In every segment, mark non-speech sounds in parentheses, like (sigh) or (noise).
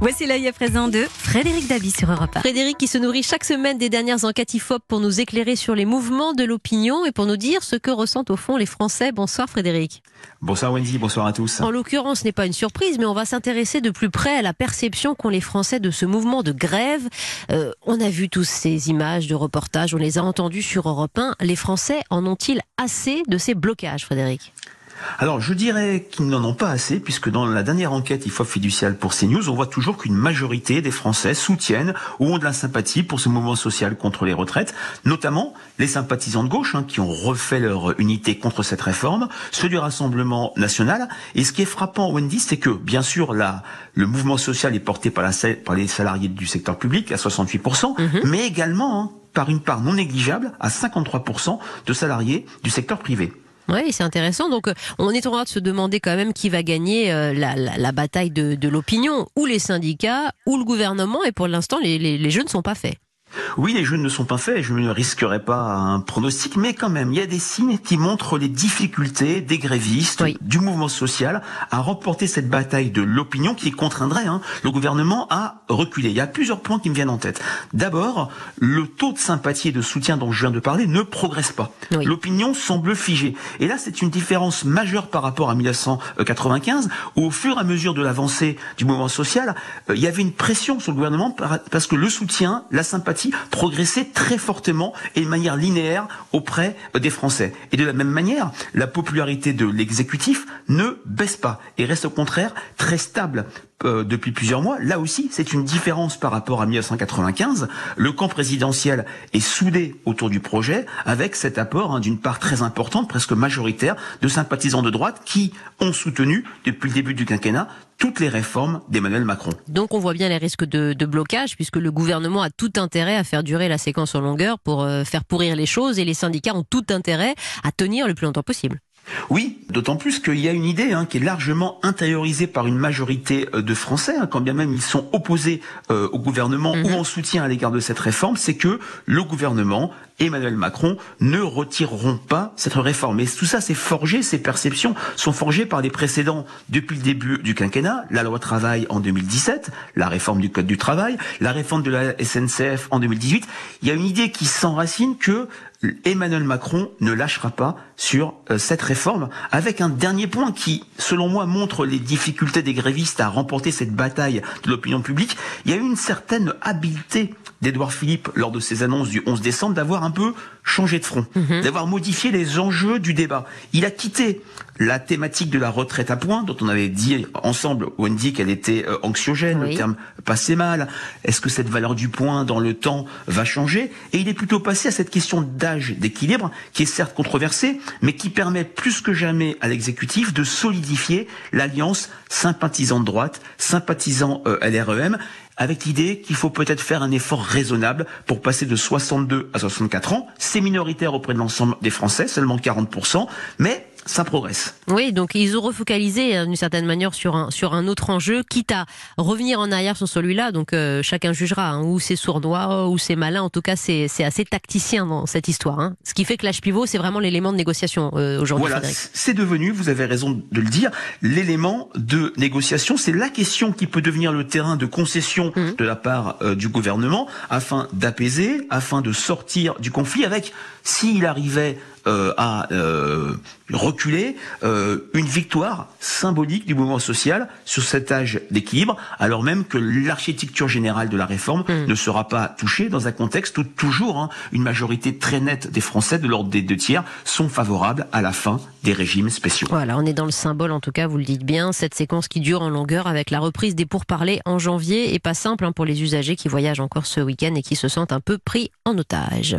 Voici l'œil à présent de Frédéric Dabi sur Europe 1. Frédéric qui se nourrit chaque semaine des dernières enquêtes IFOP pour nous éclairer sur les mouvements de l'opinion et pour nous dire ce que ressentent au fond les Français. Bonsoir Frédéric. Bonsoir Wendy, bonsoir à tous. En l'occurrence, ce n'est pas une surprise, mais on va s'intéresser de plus près à la perception qu'ont les Français de ce mouvement de grève. Euh, on a vu tous ces images de reportages, on les a entendues sur Europe 1. Les Français en ont-ils assez de ces blocages, Frédéric? Alors, je dirais qu'ils n'en ont pas assez, puisque dans la dernière enquête IFOP fiduciale pour CNews, on voit toujours qu'une majorité des Français soutiennent ou ont de la sympathie pour ce mouvement social contre les retraites, notamment les sympathisants de gauche, hein, qui ont refait leur unité contre cette réforme, ceux du Rassemblement national. Et ce qui est frappant, Wendy, c'est que, bien sûr, le mouvement social est porté par, la, par les salariés du secteur public à 68%, mhm. mais également hein, par une part non négligeable à 53% de salariés du secteur privé. Oui, c'est intéressant. Donc, euh, on est en train de se demander quand même qui va gagner euh, la, bataille de, l'opinion, ou les syndicats, ou le gouvernement. Et pour l'instant, les jeux ne sont pas faits. Oui, les jeux ne sont pas faits, je ne risquerai pas un pronostic, mais quand même, il y a des signes qui montrent les difficultés des grévistes, du mouvement social, à remporter cette bataille de l'opinion qui contraindrait hein, le gouvernement à reculer. Il y a plusieurs points qui me viennent en tête. D'abord, le taux de sympathie et de soutien dont je viens de parler ne progresse pas. L'opinion semble figée. Et là, c'est une différence majeure par rapport à 1995, où au fur et à mesure de l'avancée du mouvement social, euh, il y avait une pression sur le gouvernement parce que le soutien, la sympathie, progresser très fortement et de manière linéaire auprès des Français. Et de la même manière, la popularité de l'exécutif ne baisse pas et reste au contraire très stable euh, depuis plusieurs mois. Là aussi, c'est une différence par rapport à 1995. Le camp présidentiel est soudé autour du projet avec cet apport hein, d'une part très importante, presque majoritaire, de sympathisants de droite qui ont soutenu depuis le début du quinquennat toutes les réformes d'Emmanuel Macron. Donc on voit bien les risques de, blocage puisque le gouvernement a tout intérêt à faire durer la séquence en longueur pour euh, faire pourrir les choses et les syndicats ont tout intérêt à tenir le plus longtemps possible. Oui, d'autant plus qu'il y a une idée hein, qui est largement intériorisée par une majorité euh, de Français, hein, quand bien même ils sont opposés euh, au gouvernement ou mhm. en soutien à l'égard de cette réforme, c'est que le gouvernement, Emmanuel Macron, ne retireront pas cette réforme. Et tout ça, c'est forgé, ces perceptions sont forgées par les précédents depuis le début du quinquennat, la loi travail en 2017, la réforme du code du travail, la réforme de la SNCF en 2018. Il y a une idée qui s'enracine que Emmanuel Macron ne lâchera pas sur euh, cette réforme, avec un dernier point qui, selon moi, montre les difficultés des grévistes à remporter cette bataille de l'opinion publique. Il y a eu une certaine habileté d'Edouard Philippe lors de ses annonces du 11 décembre d'avoir un peu changé de front, mhm. d'avoir modifié les enjeux du débat. Il a quitté la thématique de la retraite à points, dont on avait dit ensemble, Wendy, qu'elle était euh, anxiogène, le terme passait mal. Est-ce que cette valeur du point dans le temps va changer? Et il est plutôt passé à cette question d'âge d'équilibre, qui est certes controversée, mais qui permet plus que jamais à l'exécutif de solidifier l'alliance sympathisant de droite, sympathisant euh, LREM, avec l'idée qu'il faut peut-être faire un effort raisonnable pour passer de 62 à 64 ans. C'est minoritaire auprès de l'ensemble des Français, seulement 40%, mais ça progresse. Oui, donc ils ont refocalisé euh, d'une certaine manière sur un, sur un autre enjeu, quitte à revenir en arrière sur celui-là. Donc euh, chacun jugera, hein, ou c'est sournois, ou c'est malin. En tout cas, c'est assez tacticien dans cette histoire. Hein. Ce qui fait que l'âge pivot, c'est vraiment l'élément de négociation euh, aujourd'hui. Voilà, c'est devenu, vous avez raison de le dire, l'élément de négociation. C'est la question qui peut devenir le terrain de concession mmh. de la part du gouvernement afin d'apaiser, afin de sortir du conflit avec, s'il arrivait euh, à euh, reculer euh, une victoire symbolique du mouvement social sur cet âge d'équilibre, alors même que l'architecture générale de la réforme hmm. ne sera pas touchée dans un contexte où toujours hein, une majorité très nette des Français, de l'ordre des deux tiers, sont favorables à la fin des régimes spéciaux. Voilà, on est dans le symbole en tout cas, vous le dites bien, cette séquence qui dure en longueur avec la reprise des pourparlers en janvier et pas simple hein, pour les usagers qui voyagent encore ce week-end et qui se sentent un peu pris en otage.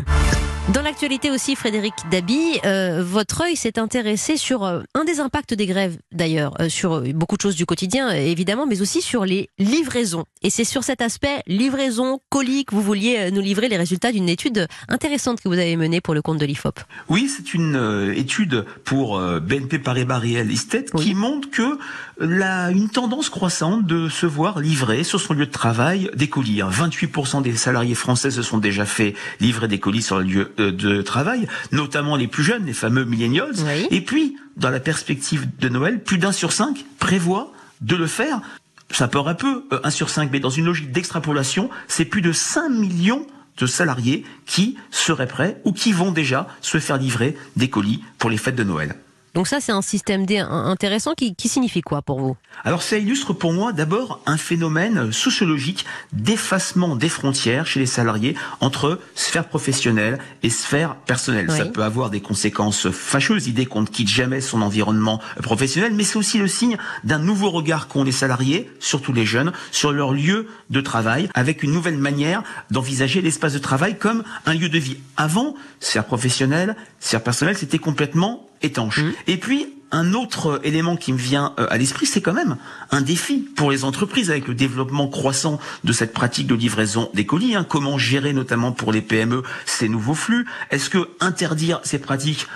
Dans l'actualité aussi, Frédéric Dabi, euh, votre œil s'est intéressé sur euh, un des impacts des grèves, d'ailleurs, euh, sur beaucoup de choses du quotidien, évidemment, mais aussi sur les livraisons. Et c'est sur cet aspect livraison, colis, que vous vouliez nous livrer les résultats d'une étude intéressante que vous avez menée pour le compte de l'IFOP. Oui, c'est une étude pour BNP Paribas Real Estate qui montre que la, une tendance croissante de se voir livrer sur son lieu de travail des colis. 28% des salariés français se sont déjà fait livrer des colis sur le lieu de travail, notamment les plus jeunes, les fameux millennials. Et puis, dans la perspective de Noël, plus d'un sur cinq prévoit de le faire ça paraît peu, 1 sur 5, mais dans une logique d'extrapolation, c'est plus de 5 millions de salariés qui seraient prêts ou qui vont déjà se faire livrer des colis pour les fêtes de Noël. Donc ça, c'est un système D intéressant qui, signifie quoi pour vous? Alors ça illustre pour moi d'abord un phénomène sociologique d'effacement des frontières chez les salariés entre sphère professionnelle et sphère personnelle. Ça peut avoir des conséquences fâcheuses, idée qu'on ne quitte jamais son environnement professionnel, mais c'est aussi le signe d'un nouveau regard qu'ont les salariés, surtout les jeunes, sur leur lieu de travail, avec une nouvelle manière d'envisager l'espace de travail comme un lieu de vie. Avant, sphère professionnelle, sphère personnelle, c'était complètement étanche. Mmh. Et puis, un autre élément qui me vient euh, à l'esprit, c'est quand même un défi pour les entreprises avec le développement croissant de cette pratique de livraison des colis. Hein. Comment gérer notamment pour les PME ces nouveaux flux? Est-ce que interdire ces pratiques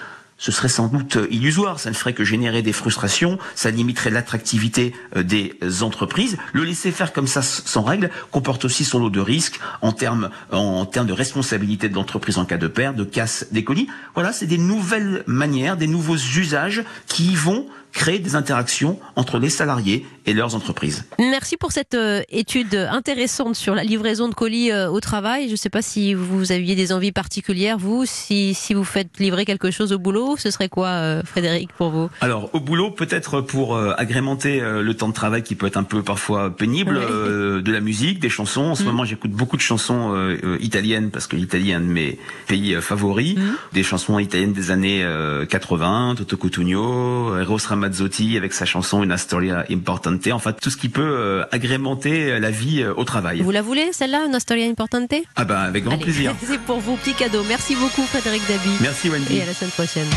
ce serait sans doute euh, illusoire, ça ne ferait que générer des frustrations, ça limiterait l'attractivité euh, des entreprises. Le laisser faire comme ça sans règle comporte aussi son lot de risques en termes en termes de responsabilité de l'entreprise en cas de perte, de casse des colis. Voilà, c'est des nouvelles manières, des nouveaux usages qui vont créer des interactions entre les salariés et leurs entreprises. Merci pour cette euh, étude intéressante sur la livraison de colis euh, au travail. Je ne sais pas si vous aviez des envies particulières, vous, si, si vous faites livrer quelque chose au boulot, ce serait quoi, euh, Frédéric, pour vous? Alors, au boulot, peut-être pour agrémenter le temps de travail qui peut être un peu parfois pénible, de la musique, des chansons. En ce mm. moment, j'écoute beaucoup de chansons italiennes parce que l'Italie est un de mes pays favoris. Mm. Des chansons italiennes des années 80, Toto Cutugno, Eros Mazzotti avec sa chanson Una Storia Importante. Enfin, tout ce qui peut euh, agrémenter la vie euh, au travail. Vous la voulez, celle-là, Una Storia Importante? Ah ben, avec grand plaisir. (laughs) C'est pour vous, petit cadeau. Merci beaucoup, Frédéric Dabi. Merci, Wendy. Et à la semaine prochaine.